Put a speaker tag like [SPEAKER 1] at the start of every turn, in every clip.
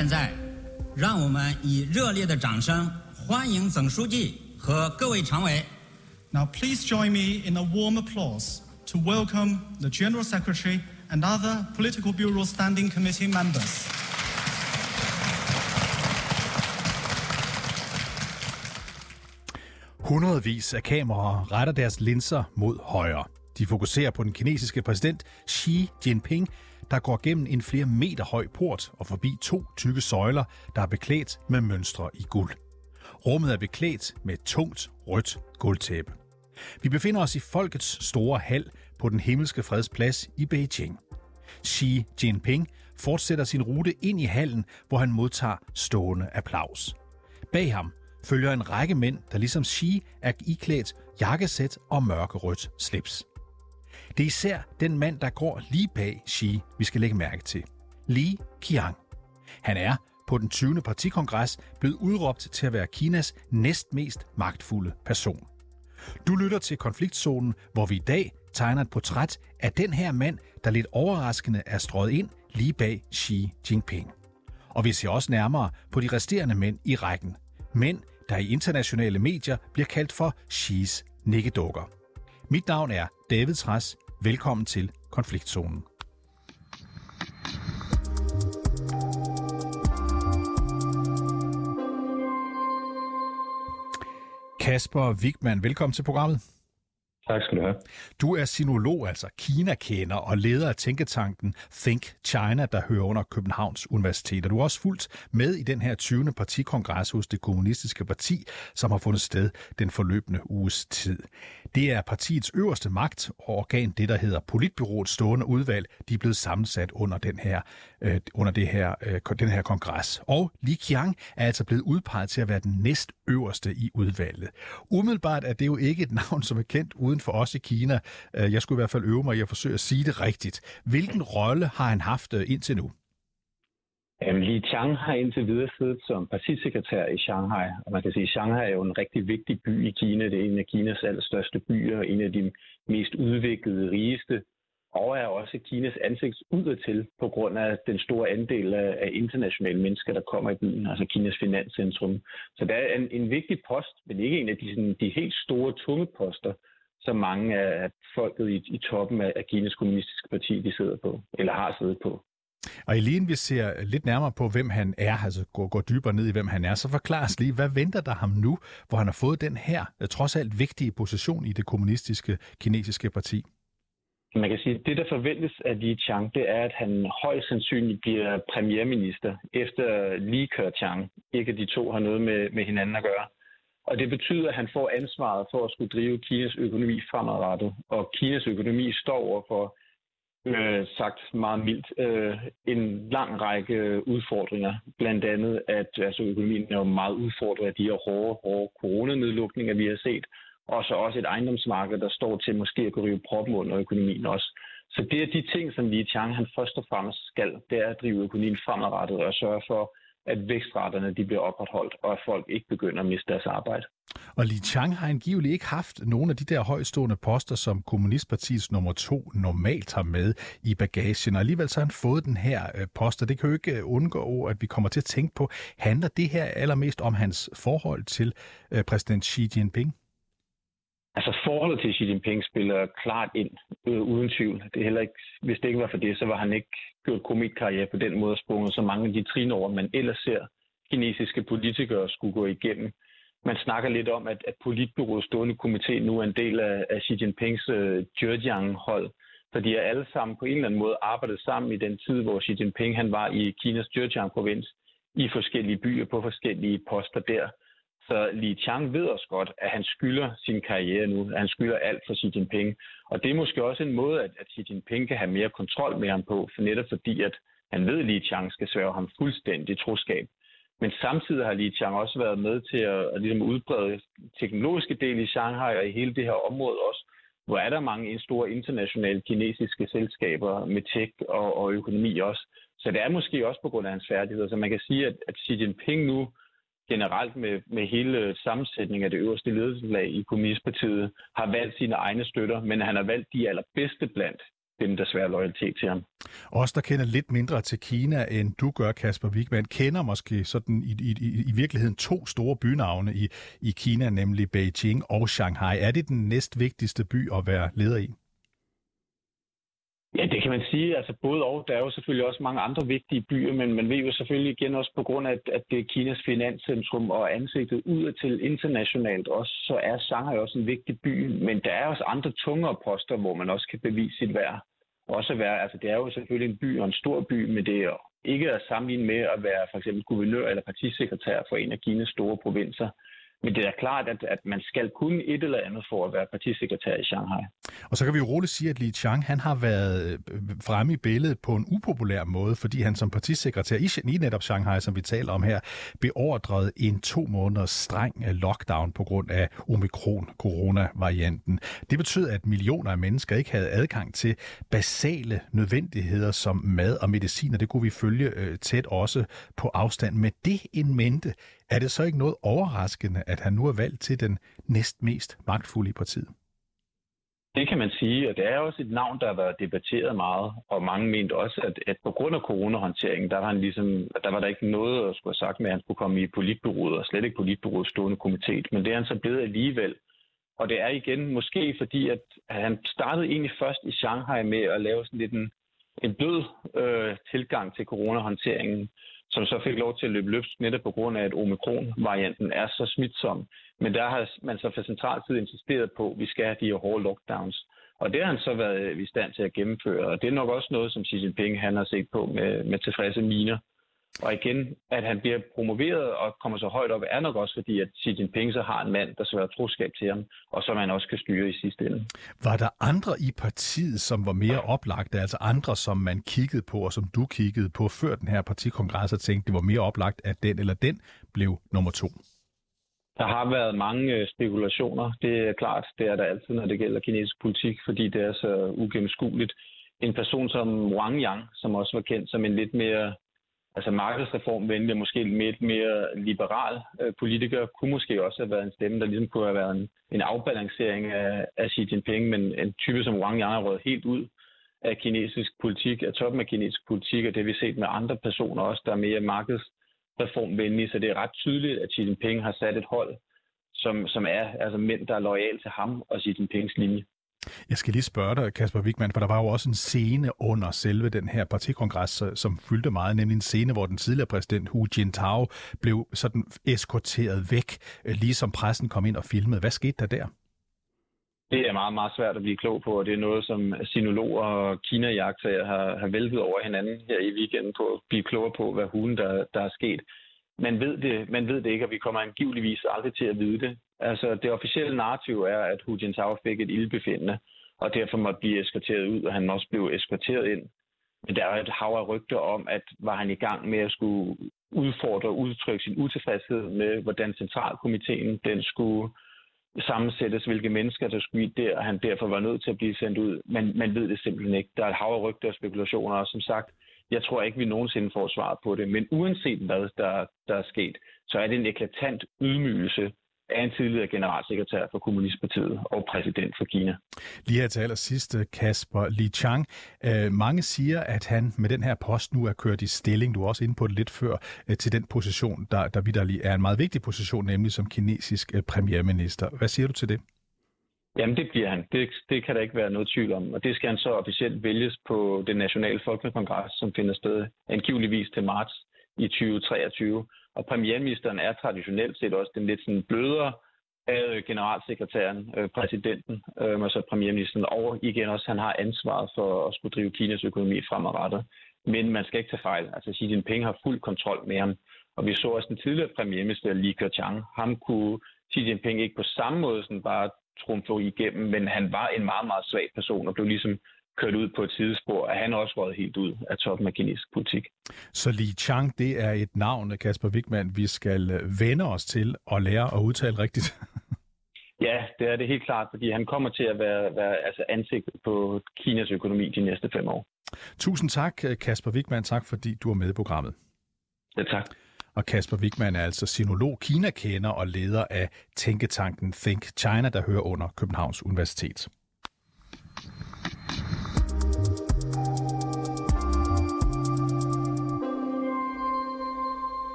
[SPEAKER 1] 现在，让我们以热烈的掌声欢迎总书记和各位常委。
[SPEAKER 2] Now, please join me in a warm applause to welcome the General Secretary and other Political Bureau Standing Committee members.
[SPEAKER 3] Hundredvis af kameraer retter deres linser mod højre. De fokuserer på den kinesiske præsident Xi Jinping, der går gennem en flere meter høj port og forbi to tykke søjler, der er beklædt med mønstre i guld. Rummet er beklædt med et tungt rødt guldtæppe. Vi befinder os i folkets store hal på den himmelske fredsplads i Beijing. Xi Jinping fortsætter sin rute ind i hallen, hvor han modtager stående applaus. Bag ham følger en række mænd, der ligesom Xi er iklædt jakkesæt og mørkerødt slips. Det er især den mand, der går lige bag Xi, vi skal lægge mærke til. Li Qiang. Han er på den 20. partikongres blevet udråbt til at være Kinas næstmest magtfulde person. Du lytter til konfliktzonen, hvor vi i dag tegner et portræt af den her mand, der lidt overraskende er strøget ind lige bag Xi Jinping. Og vi ser også nærmere på de resterende mænd i rækken. Mænd, der i internationale medier bliver kaldt for Xis nikkedukker. Mit navn er David Træs. Velkommen til Konfliktzonen. Kasper Wigman, velkommen til programmet.
[SPEAKER 4] Tak skal du have.
[SPEAKER 3] Du er sinolog, altså Kina-kender og leder af tænketanken Think China, der hører under Københavns Universitet. Og du har også fulgt med i den her 20. partikongres hos det kommunistiske parti, som har fundet sted den forløbende uges tid. Det er partiets øverste magt og organ, det der hedder Politbyrået stående udvalg. De er blevet sammensat under den her, øh, under det her, øh, den her kongres. Og Li Qiang er altså blevet udpeget til at være den næst øverste i udvalget. Umiddelbart er det jo ikke et navn, som er kendt uden for os i Kina. Øh, jeg skulle i hvert fald øve mig i at forsøge at sige det rigtigt. Hvilken rolle har han haft øh, indtil nu?
[SPEAKER 4] Øhm, Li Chang har indtil videre siddet som partisekretær i Shanghai, og man kan sige, at Shanghai er jo en rigtig vigtig by i Kina. Det er en af Kinas allerstørste byer, en af de mest udviklede, rigeste, og er også Kinas ansigt udadtil på grund af den store andel af, internationale mennesker, der kommer i byen, altså Kinas finanscentrum. Så det er en, en vigtig post, men ikke en af de, sådan, de helt store, tunge poster, som mange af folket i, i toppen af, af Kinas kommunistiske parti, de sidder på, eller har siddet på.
[SPEAKER 3] Og Elin, vi ser lidt nærmere på, hvem han er, altså går, går dybere ned i, hvem han er, så forklar os lige, hvad venter der ham nu, hvor han har fået den her, øh, trods alt vigtige position i det kommunistiske kinesiske parti?
[SPEAKER 4] Man kan sige, at det, der forventes af Li Qiang, det er, at han højst sandsynligt bliver premierminister efter Li Keqiang. Ikke at de to har noget med, med hinanden at gøre. Og det betyder, at han får ansvaret for at skulle drive Kinas økonomi fremadrettet. Og Kinas økonomi står overfor, øh, sagt meget mildt, øh, en lang række udfordringer. Blandt andet, at altså, økonomien er jo meget udfordret af de her hårde, hårde coronanedlukninger, vi har set. Og så også et ejendomsmarked, der står til måske at kunne rive proppen under økonomien også. Så det er de ting, som Li Chang han først og fremmest skal, det er at drive økonomien fremadrettet og sørge for, at vækstraterne de bliver opretholdt, og at folk ikke begynder at miste deres arbejde.
[SPEAKER 3] Og Li Chang har angiveligt ikke haft nogle af de der højstående poster, som Kommunistpartiets nummer to normalt har med i bagagen. Og alligevel så har han fået den her poster. post, og det kan jo ikke øh, undgå, at vi kommer til at tænke på, handler det her allermest om hans forhold til øh, præsident Xi Jinping?
[SPEAKER 4] Altså forholdet til Xi Jinping spiller klart ind, øh, uden tvivl. Det er heller ikke, hvis det ikke var for det, så var han ikke gjort komikkarriere på den måde sprunget så mange af de trin over, man ellers ser kinesiske politikere skulle gå igennem. Man snakker lidt om, at, at politbyråets stående komité nu er en del af, af Xi Jinpings øh, Zhejiang-hold, så de er alle sammen på en eller anden måde arbejdet sammen i den tid, hvor Xi Jinping han var i Kinas Zhejiang-provins i forskellige byer på forskellige poster der. Så Li Qiang ved også godt, at han skylder sin karriere nu. At han skylder alt for Xi Jinping. Og det er måske også en måde, at, at Xi Jinping kan have mere kontrol med ham på, for netop fordi, at han ved, at Li Qiang skal sværge ham fuldstændig troskab. Men samtidig har Li Qiang også været med til at, at ligesom udbrede teknologiske del i Shanghai og i hele det her område også, hvor er der mange store internationale kinesiske selskaber med tech og, og økonomi også. Så det er måske også på grund af hans færdigheder. Så man kan sige, at, at Xi Jinping nu generelt med, med hele sammensætningen af det øverste ledelseslag i Kommunistpartiet, har valgt sine egne støtter, men han har valgt de allerbedste blandt dem, der svær loyalitet til ham.
[SPEAKER 3] Os, der kender lidt mindre til Kina, end du gør, Kasper Wigman, kender måske sådan i, i, i virkeligheden to store bynavne i, i Kina, nemlig Beijing og Shanghai. Er det den næstvigtigste by at være leder i?
[SPEAKER 4] Ja, det kan man sige. Altså både og. Der er jo selvfølgelig også mange andre vigtige byer, men man ved jo selvfølgelig igen også på grund af, at det er Kinas finanscentrum og ansigtet ud til internationalt også, så er Shanghai også en vigtig by. Men der er også andre tungere poster, hvor man også kan bevise sit værd. Også være, altså det er jo selvfølgelig en by og en stor by, men det er ikke at sammenligne med at være for eksempel guvernør eller partisekretær for en af Kinas store provinser. Men det er klart, at, at man skal kunne et eller andet for at være partisekretær i Shanghai.
[SPEAKER 3] Og så kan vi jo roligt sige, at Li Chang han har været øh, fremme i billedet på en upopulær måde, fordi han som partisekretær i, i netop Shanghai, som vi taler om her, beordrede en to måneders streng øh, lockdown på grund af omikron-corona-varianten. Det betød, at millioner af mennesker ikke havde adgang til basale nødvendigheder som mad og medicin, og det kunne vi følge øh, tæt også på afstand. Med det en mente, er det så ikke noget overraskende, at han nu er valgt til den næstmest magtfulde i partiet?
[SPEAKER 4] Det kan man sige, og det er også et navn, der har været debatteret meget, og mange mente også, at, at på grund af coronahåndteringen, der var, han ligesom, der var der ikke noget at skulle have sagt med, at han skulle komme i politbyrådet, og slet ikke politbyrådet stående komité, men det er han så blevet alligevel. Og det er igen måske fordi, at han startede egentlig først i Shanghai med at lave sådan lidt en, en blød øh, tilgang til coronahåndteringen, som så fik lov til at løbe løbsk netop på grund af, at omikron-varianten er så smitsom. Men der har man så fra central side insisteret på, at vi skal have de her hårde lockdowns. Og det har han så været i stand til at gennemføre. Og det er nok også noget, som Xi Jinping han har set på med, med tilfredse miner. Og igen, at han bliver promoveret og kommer så højt op, er nok også fordi, at Xi Jinping så har en mand, der svarer troskab til ham, og som han også kan styre i sidste ende.
[SPEAKER 3] Var der andre i partiet, som var mere oplagte, altså andre, som man kiggede på, og som du kiggede på før den her partikongres, og tænkte, det var mere oplagt, at den eller den blev nummer to?
[SPEAKER 4] Der har været mange øh, spekulationer. Det er klart, det er der altid, når det gælder kinesisk politik, fordi det er så ugennemskueligt. En person som Wang Yang, som også var kendt som en lidt mere altså markedsreformvenlig, måske lidt mere liberal øh, politiker, kunne måske også have været en stemme, der ligesom kunne have været en, en afbalancering af, af Xi Jinping, men en type som Wang Yang er røget helt ud af kinesisk politik, af toppen af kinesisk politik, og det har vi set med andre personer også, der er mere markedsreformvenlige, så det er ret tydeligt, at Xi Jinping har sat et hold, som, som er altså mænd, der er lojale til ham og Xi Jinpings linje.
[SPEAKER 3] Jeg skal lige spørge dig, Kasper Wigman, for der var jo også en scene under selve den her partikongres, øh, som fyldte meget, nemlig en scene, hvor den tidligere præsident Hu Jintao blev sådan eskorteret væk, øh, lige som pressen kom ind og filmede. Hvad skete der der?
[SPEAKER 4] Det er meget, meget svært at blive klog på, og det er noget, som sinologer og kina har, har væltet over hinanden her i weekenden på at blive klogere på, hvad hulen der, der er sket. Man ved, det, man ved det ikke, og vi kommer angiveligvis aldrig til at vide det. Altså, det officielle narrativ er, at Hu Jintao fik et ildbefindende, og derfor måtte blive eskorteret ud, og han også blev eskorteret ind. Men der er et hav af rygter om, at var han i gang med at skulle udfordre og udtrykke sin utilfredshed med, hvordan centralkomiteen den skulle sammensættes, hvilke mennesker der skulle i der, og han derfor var nødt til at blive sendt ud. Men man ved det simpelthen ikke. Der er et hav af rygter og spekulationer, og som sagt, jeg tror ikke, vi nogensinde får svar på det. Men uanset hvad der, der er sket, så er det en eklatant ydmygelse er en tidligere generalsekretær for Kommunistpartiet og præsident for Kina.
[SPEAKER 3] Lige her til allersidst, Kasper Li Chang. Øh, mange siger, at han med den her post nu er kørt i stilling, du er også inde på det lidt før, øh, til den position, der, der vidderlig er en meget vigtig position, nemlig som kinesisk øh, premierminister. Hvad siger du til det?
[SPEAKER 4] Jamen, det bliver han. Det, det kan der ikke være noget tvivl om. Og det skal han så officielt vælges på den nationale folkekongres, som finder sted angiveligvis til marts i 2023. Og premierministeren er traditionelt set også den lidt sådan blødere af generalsekretæren, øh, præsidenten, øh, og så premierministeren. Og igen også, han har ansvaret for at skulle drive Kinas økonomi fremadrettet. Men man skal ikke tage fejl. Altså Xi Jinping har fuld kontrol med ham. Og vi så også den tidligere premierminister Li Keqiang. Ham kunne Xi Jinping ikke på samme måde sådan bare trumfe igennem, men han var en meget, meget svag person og blev ligesom kørt ud på et sidespor, at han også røget helt ud af toppen af kinesisk politik.
[SPEAKER 3] Så Li Chang, det er et navn, Kasper Wigman, vi skal øh, vende os til og lære at udtale rigtigt.
[SPEAKER 4] ja, det er det helt klart, fordi han kommer til at være, være altså ansigtet på Kinas økonomi de næste fem år.
[SPEAKER 3] Tusind tak, Kasper Wigman. Tak, fordi du er med i programmet.
[SPEAKER 4] Ja, tak.
[SPEAKER 3] Og Kasper Wigman er altså sinolog, Kina-kender og leder af tænketanken Think China, der hører under Københavns Universitet.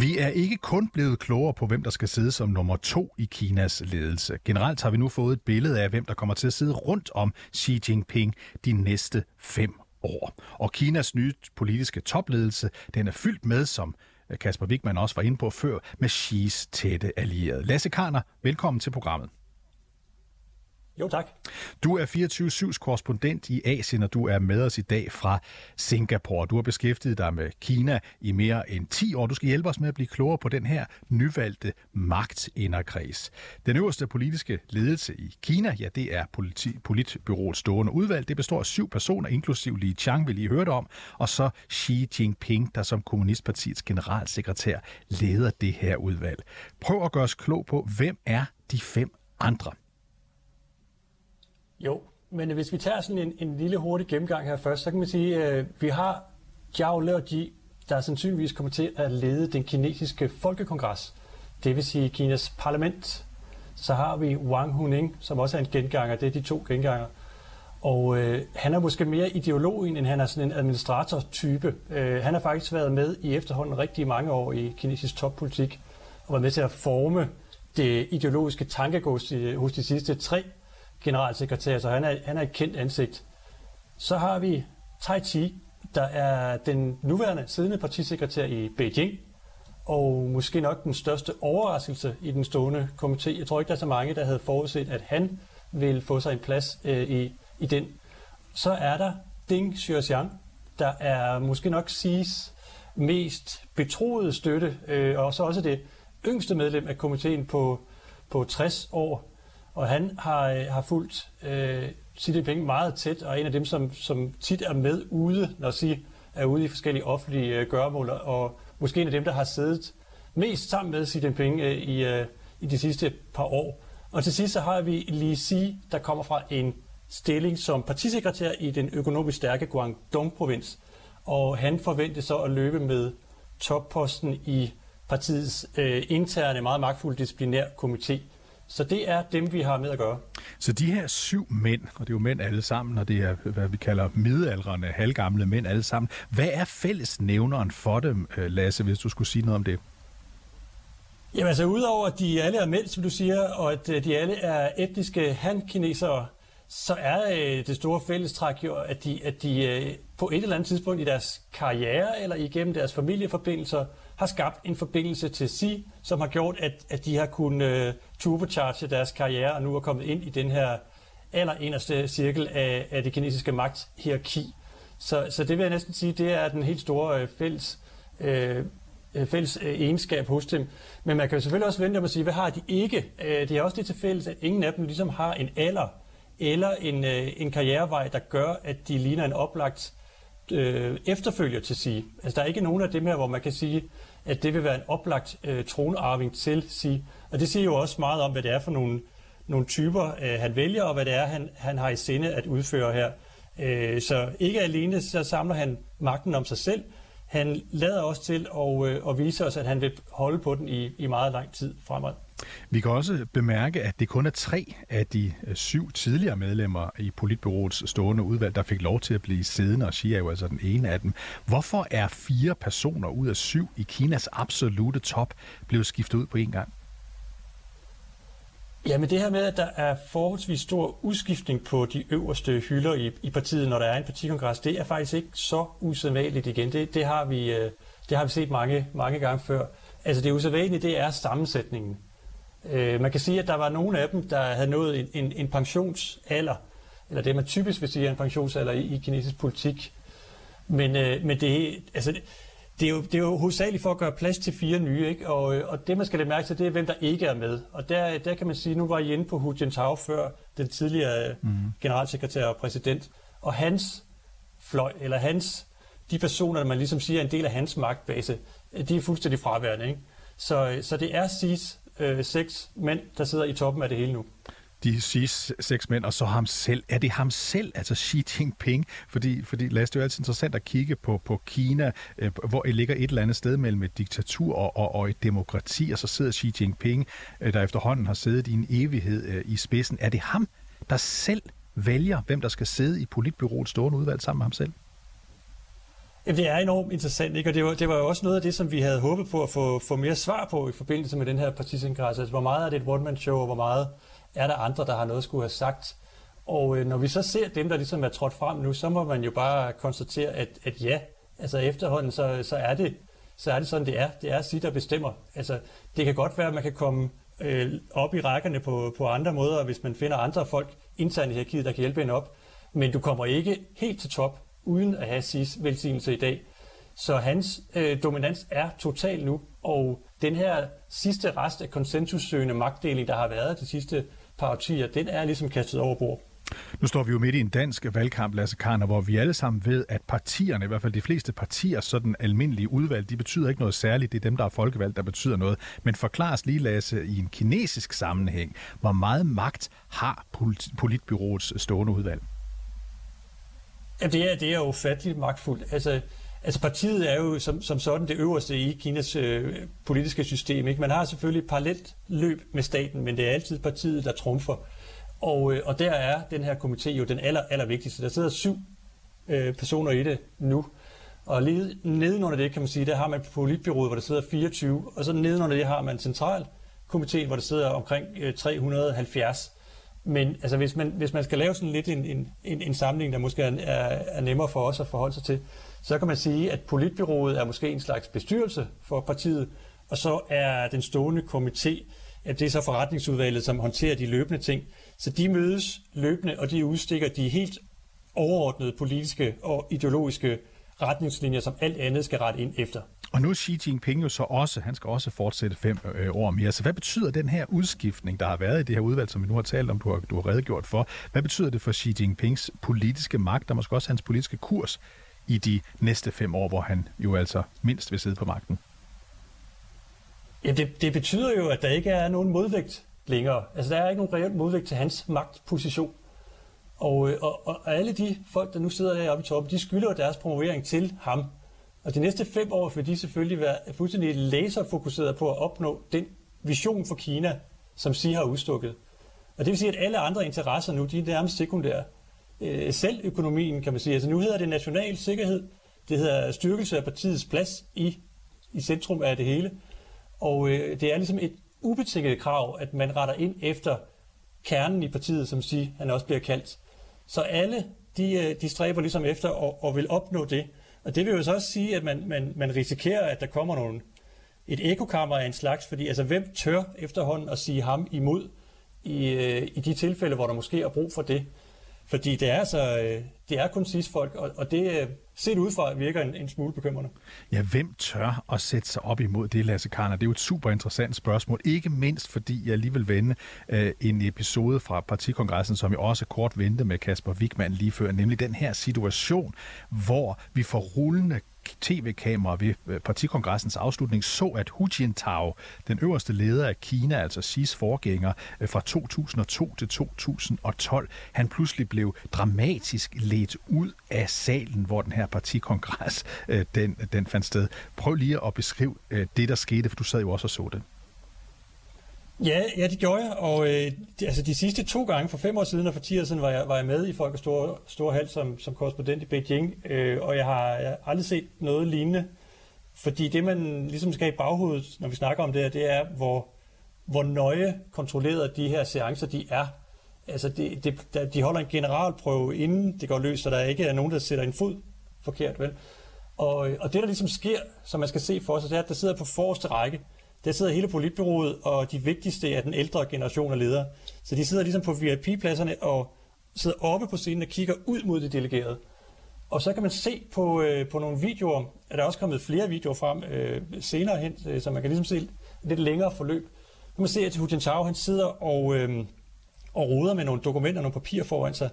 [SPEAKER 3] Vi er ikke kun blevet klogere på, hvem der skal sidde som nummer to i Kinas ledelse. Generelt har vi nu fået et billede af, hvem der kommer til at sidde rundt om Xi Jinping de næste fem år. Og Kinas nye politiske topledelse, den er fyldt med, som Kasper Wigman også var inde på før, med Xis tætte allierede. Lasse Karner, velkommen til programmet.
[SPEAKER 5] Jo, tak.
[SPEAKER 3] Du er 24-7's korrespondent i Asien, og du er med os i dag fra Singapore. Du har beskæftiget dig med Kina i mere end 10 år. Du skal hjælpe os med at blive klogere på den her nyvalgte magtinderkreds. Den øverste politiske ledelse i Kina, ja, det er politi- politbyråets stående udvalg. Det består af syv personer, inklusiv Li Chang, vi lige hørte om, og så Xi Jinping, der som Kommunistpartiets generalsekretær leder det her udvalg. Prøv at gøre os klog på, hvem er de fem andre?
[SPEAKER 5] Jo, men hvis vi tager sådan en, en lille hurtig gennemgang her først, så kan man sige, at øh, vi har Zhao Leoji, der sandsynligvis kommer til at lede den kinesiske folkekongres, det vil sige Kinas parlament. Så har vi Wang Huning, som også er en genganger, det er de to genganger. Og øh, han er måske mere ideologen, end han er sådan en administrator-type. Øh, han har faktisk været med i efterhånden rigtig mange år i kinesisk toppolitik, og været med til at forme det ideologiske tankegods hos de sidste tre generalsekretær, så han er, han er et kendt ansigt. Så har vi Tai Chi, der er den nuværende siddende partisekretær i Beijing, og måske nok den største overraskelse i den stående komité. Jeg tror ikke, der er så mange, der havde forudset, at han vil få sig en plads øh, i, i den. Så er der Ding Xiaoxiang, der er måske nok siges mest betroede støtte, øh, og så også det yngste medlem af komiteen på, på 60 år. Og han har, øh, har fulgt øh, Xi Jinping meget tæt, og en af dem, som, som tit er med ude, når Xi er ude i forskellige offentlige øh, gøremål, og måske en af dem, der har siddet mest sammen med Xi Jinping øh, i, øh, i de sidste par år. Og til sidst så har vi Li Xi, der kommer fra en stilling som partisekretær i den økonomisk stærke Guangdong-provins. Og han forventes så at løbe med topposten i partiets øh, interne, meget magtfulde disciplinær komité. Så det er dem, vi har med at gøre.
[SPEAKER 3] Så de her syv mænd, og det er jo mænd alle sammen, og det er, hvad vi kalder midaldrende, halvgamle mænd alle sammen. Hvad er fællesnævneren for dem, øh, Lasse, hvis du skulle sige noget om det?
[SPEAKER 5] Jamen altså, udover at de alle er mænd, som du siger, og at øh, de alle er etniske han-kinesere, så er øh, det store fællestræk jo, at de, at de øh, på et eller andet tidspunkt i deres karriere eller igennem deres familieforbindelser har skabt en forbindelse til si, som har gjort, at, at de har kunnet øh, turbocharge deres karriere og nu er kommet ind i den her allerinderste cirkel af, af det kinesiske magthierarki. Så, så det vil jeg næsten sige, det er den helt store øh, fælles, øh, øh, fælles øh, egenskab hos dem. Men man kan jo selvfølgelig også vente om at sige, hvad har de ikke? Øh, det er også det til fælles, at ingen af dem ligesom har en alder eller en, øh, en karrierevej, der gør, at de ligner en oplagt øh, efterfølger til sige. Altså, der er ikke nogen af dem her, hvor man kan sige, at det vil være en oplagt øh, tronarving til sige. Og det siger jo også meget om, hvad det er for nogle, nogle typer, øh, han vælger, og hvad det er, han, han har i sinde at udføre her. Øh, så ikke alene så samler han magten om sig selv, han lader også til at, øh, at vise os, at han vil holde på den i, i meget lang tid fremad.
[SPEAKER 3] Vi kan også bemærke, at det kun er tre af de øh, syv tidligere medlemmer i Politbyråets stående udvalg, der fik lov til at blive siddende, og Xi er jo altså den ene af dem. Hvorfor er fire personer ud af syv i Kinas absolute top blevet skiftet ud på en gang?
[SPEAKER 5] Ja, men det her med, at der er forholdsvis stor udskiftning på de øverste hylder i, i partiet, når der er en partikongres, det er faktisk ikke så usædvanligt igen. Det, det, har, vi, øh, det har vi set mange, mange gange før. Altså det usædvanlige, det er sammensætningen. Øh, man kan sige, at der var nogle af dem, der havde nået en, en, en pensionsalder, eller det man typisk vil sige er en pensionsalder i, i kinesisk politik. Men, øh, men det, altså, det, er jo, det er jo hovedsageligt for at gøre plads til fire nye, ikke? Og, øh, og det man skal lægge mærke til, det er, hvem der ikke er med. Og der, der kan man sige, nu var I inde på Hu Jintao før, den tidligere mm. generalsekretær og præsident, og hans fløj, eller hans, de personer, der man ligesom siger er en del af hans magtbase, de er fuldstændig fraværende. Ikke? Så, så det er SIS øh, seks mænd, der sidder i toppen af det hele nu.
[SPEAKER 3] De siger seks mænd, og så ham selv. Er det ham selv, altså Xi Jinping? Fordi, fordi lad os det er jo altid interessant at kigge på, på Kina, øh, hvor det ligger et eller andet sted mellem et diktatur og, og, og et demokrati, og så sidder Xi Jinping, øh, der efterhånden har siddet i en evighed øh, i spidsen. Er det ham, der selv vælger, hvem der skal sidde i politbyrået stående udvalg sammen med ham selv?
[SPEAKER 5] Jamen, det er enormt interessant, ikke? og det var, det var jo også noget af det, som vi havde håbet på at få, få mere svar på i forbindelse med den her partisingress. Altså, hvor meget er det et one-man-show, og hvor meget er der andre, der har noget at skulle have sagt. Og øh, når vi så ser dem, der ligesom er trådt frem nu, så må man jo bare konstatere, at, at ja, altså efterhånden, så, så, er det, så er det sådan, det er. Det er sig, der bestemmer. Altså, det kan godt være, at man kan komme øh, op i rækkerne på, på andre måder, hvis man finder andre folk internt i hierarkiet, der kan hjælpe en op. Men du kommer ikke helt til top, uden at have SIS velsignelse i dag. Så hans øh, dominans er total nu, og den her sidste rest af konsensussøgende magtdeling, der har været de sidste par årtier, den er ligesom kastet over bord.
[SPEAKER 3] Nu står vi jo midt i en dansk valgkamp, Lasse Karner, hvor vi alle sammen ved, at partierne, i hvert fald de fleste partier, sådan almindelige udvalg, de betyder ikke noget særligt. Det er dem, der er folkevalgt, der betyder noget. Men forklares lige, Lasse, i en kinesisk sammenhæng, hvor meget magt har politbyråets stående udvalg?
[SPEAKER 5] Ja, det er, det er jo ufatteligt magtfuldt. Altså, altså partiet er jo som, som sådan det øverste i Kinas øh, politiske system. Ikke? Man har selvfølgelig et parallelt løb med staten, men det er altid partiet, der trumfer. Og, øh, og der er den her komité jo den aller, aller vigtigste. Der sidder syv øh, personer i det nu. Og lige nedenunder det, kan man sige, der har man politbyrået, hvor der sidder 24, og så nedenunder det har man centralkomiteen, hvor der sidder omkring øh, 370. Men altså, hvis, man, hvis man skal lave sådan lidt en, en, en, en samling, der måske er, er, er nemmere for os at forholde sig til, så kan man sige, at politbyrået er måske en slags bestyrelse for partiet, og så er den stående komité, at det er så forretningsudvalget, som håndterer de løbende ting. Så de mødes løbende, og de udstikker de helt overordnede politiske og ideologiske retningslinjer, som alt andet skal rette ind efter.
[SPEAKER 3] Og nu er Xi Jinping jo så også, han skal også fortsætte fem øh, år mere. Så hvad betyder den her udskiftning, der har været i det her udvalg, som vi nu har talt om, du har, du har redegjort for? Hvad betyder det for Xi Jinpings politiske magt, og måske også hans politiske kurs i de næste fem år, hvor han jo altså mindst vil sidde på magten?
[SPEAKER 5] Ja, det, det betyder jo, at der ikke er nogen modvægt længere. Altså, der er ikke nogen reel modvægt til hans magtposition. Og, øh, og, og alle de folk, der nu sidder heroppe i toppen, de skylder deres promovering til ham. Og de næste fem år vil de selvfølgelig være fuldstændig laserfokuseret på at opnå den vision for Kina, som Xi har udstukket. Og det vil sige, at alle andre interesser nu, de er nærmest sekundære. Øh, selv økonomien, kan man sige. Altså nu hedder det national sikkerhed. Det hedder styrkelse af partiets plads i, i centrum af det hele. Og øh, det er ligesom et ubetinget krav, at man retter ind efter kernen i partiet, som siger, han også bliver kaldt. Så alle, de, øh, de stræber ligesom efter og, og vil opnå det. Og det vil jo så også sige, at man, man, man risikerer, at der kommer nogle, et ekokammer af en slags, fordi altså, hvem tør efterhånden at sige ham imod i, øh, i de tilfælde, hvor der måske er brug for det? Fordi det er altså, øh, det er kun cis-folk, og, og det øh, set udefra virker en, en smule bekymrende.
[SPEAKER 3] Ja, hvem tør at sætte sig op imod det, Lasse Karner? Det er jo et super interessant spørgsmål, ikke mindst fordi jeg lige vil vende øh, en episode fra partikongressen, som jeg også kort vendte med Kasper Wigman lige før, nemlig den her situation, hvor vi får rullende tv-kamera ved øh, partikongressens afslutning så, at Hu Jintao, den øverste leder af Kina, altså Xi's forgænger øh, fra 2002 til 2012, han pludselig blev dramatisk ledt ud af salen, hvor den her partikongres øh, den, den fandt sted. Prøv lige at beskrive det, der skete, for du sad jo også og så det.
[SPEAKER 5] Ja, ja, det gjorde jeg, og øh, de, altså de sidste to gange, for fem år siden og for ti år siden, var jeg, var jeg med i Folkets Store, Store Hal som, som korrespondent i Beijing, øh, og jeg har, jeg har aldrig set noget lignende, fordi det, man ligesom skal i baghovedet, når vi snakker om det her, det er, hvor, hvor nøje kontrolleret de her seancer, de er. Altså, de, de, de holder en generalprøve, inden det går løs, så der ikke er nogen, der sætter en fod forkert, vel? Og, øh, og det, der ligesom sker, som man skal se for sig, det er, at der sidder på forreste række, der sidder hele politbyrået og de vigtigste er den ældre generation af ledere. Så de sidder ligesom på VIP-pladserne og sidder oppe på scenen og kigger ud mod de delegerede. Og så kan man se på, øh, på nogle videoer, at der er også kommet flere videoer frem øh, senere hen, øh, så man kan ligesom se et lidt længere forløb. Nu kan man se, at Hu Jintao, han sidder og, øh, og roder med nogle dokumenter, nogle papirer foran sig.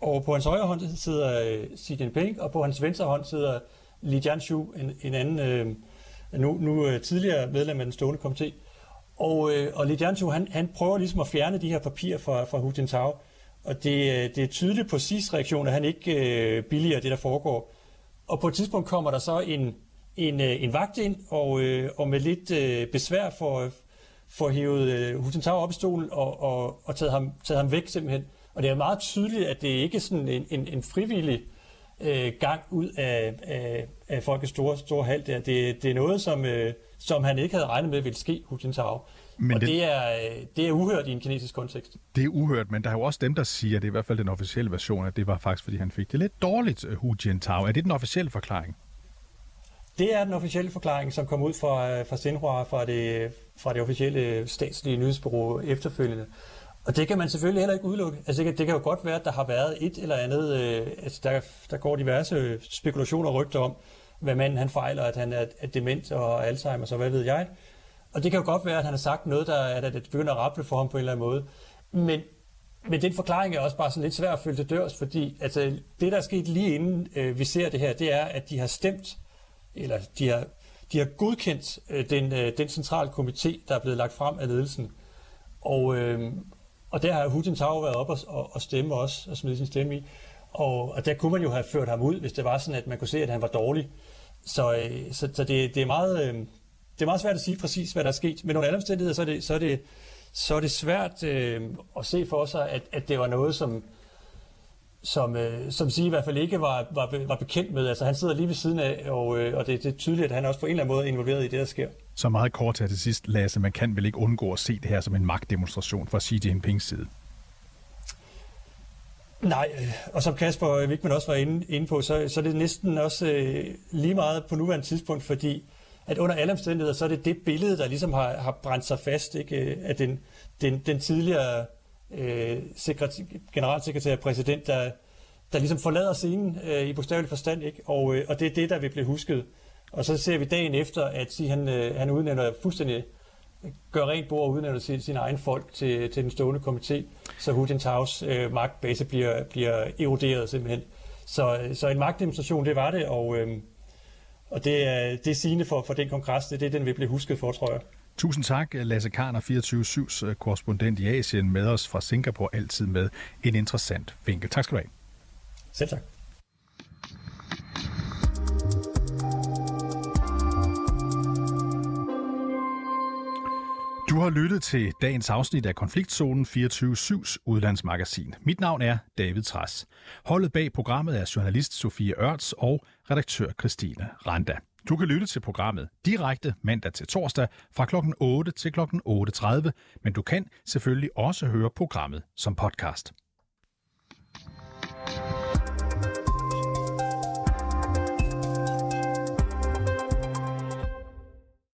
[SPEAKER 5] Og på hans højre hånd sidder øh, Xi Jinping, og på hans venstre hånd sidder Li Jianshu, en, en anden øh, nu, nu øh, tidligere medlem af den stående komité. Og, øh, og Li Jianzhu, han, han prøver ligesom at fjerne de her papirer fra, fra Hu Jintao. Og det, øh, det er tydeligt på sidste reaktion, at han ikke øh, billiger det, der foregår. Og på et tidspunkt kommer der så en, en, øh, en vagt ind, og, øh, og med lidt øh, besvær for, for hævet øh, Hu Jintao op i stolen og, og, og taget, ham, taget ham væk simpelthen. Og det er meget tydeligt, at det ikke er sådan en, en, en frivillig øh, gang ud af, af, af folkets store, store hal der. Det, det er noget, som, øh, som han ikke havde regnet med ville ske, Hu Jintao. Men og det, det, er, øh, det er uhørt i en kinesisk kontekst.
[SPEAKER 3] Det er uhørt, men der er jo også dem, der siger, det er i hvert fald den officielle version, at det var faktisk, fordi han fik det lidt dårligt, øh, Hu Jintao. Er det den officielle forklaring?
[SPEAKER 5] Det er den officielle forklaring, som kom ud fra, fra Xinhua, fra det, fra det officielle statslige nyhedsbureau efterfølgende. Og det kan man selvfølgelig heller ikke udelukke. Altså, det, kan, det kan jo godt være, at der har været et eller andet, øh, altså, der, der går diverse øh, spekulationer og rygter om, hvad manden han fejler, at han er, er dement og Alzheimer, så hvad ved jeg. Og det kan jo godt være, at han har sagt noget, der er, at det begynder at rapple for ham på en eller anden måde. Men, men den forklaring er også bare sådan lidt svær at følge til dørs, fordi altså, det, der er sket lige inden øh, vi ser det her, det er, at de har stemt, eller de har, de har godkendt øh, den, øh, den centrale komité, der er blevet lagt frem af ledelsen. Og, øh, og der har Hu Jintao været op og, og, og stemme også, og smide sin stemme i. Og, og der kunne man jo have ført ham ud, hvis det var sådan, at man kunne se, at han var dårlig. Så, øh, så, så det, det, er meget, øh, det er meget svært at sige præcis, hvad der er sket. Men under alle omstændigheder, så er det, så er det, så er det svært øh, at se for sig, at, at det var noget, som, som, øh, som sige i hvert fald ikke var, var, var bekendt med. Altså han sidder lige ved siden af, og, øh, og det, det er tydeligt, at han også på en eller anden måde er involveret i det, der sker.
[SPEAKER 3] Så meget kort her til sidst, Lasse, man kan vel ikke undgå at se det her som en magtdemonstration fra Xi Jinpings side?
[SPEAKER 5] Nej, øh, og som Kasper Wigman også var inde, inde på, så, så er det næsten også øh, lige meget på nuværende tidspunkt, fordi at under alle omstændigheder, så er det det billede, der ligesom har, har brændt sig fast, ikke? Øh, at den, den, den tidligere øh, sekretær, generalsekretær og præsident, der, der ligesom forlader scenen øh, i bogstavelig forstand, ikke? Og, øh, og det er det, der vil blive husket. Og så ser vi dagen efter, at sige, han, øh, han udnævner fuldstændig gør rent bord og udnævner sin, sin egen folk til, til den stående komité, så Hu Jintaos øh, magtbase bliver, bliver eroderet simpelthen. Så, så en magtdemonstration, det var det, og, øh, og det, er, det er sigende for, for den kongres, det er det, den vil blive husket for, tror jeg.
[SPEAKER 3] Tusind tak, Lasse Karner, 24-7's øh, korrespondent i Asien, med os fra Singapore, altid med en interessant vinkel. Tak skal du have.
[SPEAKER 5] Selv tak.
[SPEAKER 3] Du har lyttet til dagens afsnit af Konfliktzonen 24-7's udlandsmagasin. Mit navn er David Træs. Holdet bag programmet er journalist Sofie Ørts og redaktør Christine Randa. Du kan lytte til programmet direkte mandag til torsdag fra kl. 8 til kl. 8.30, men du kan selvfølgelig også høre programmet som podcast.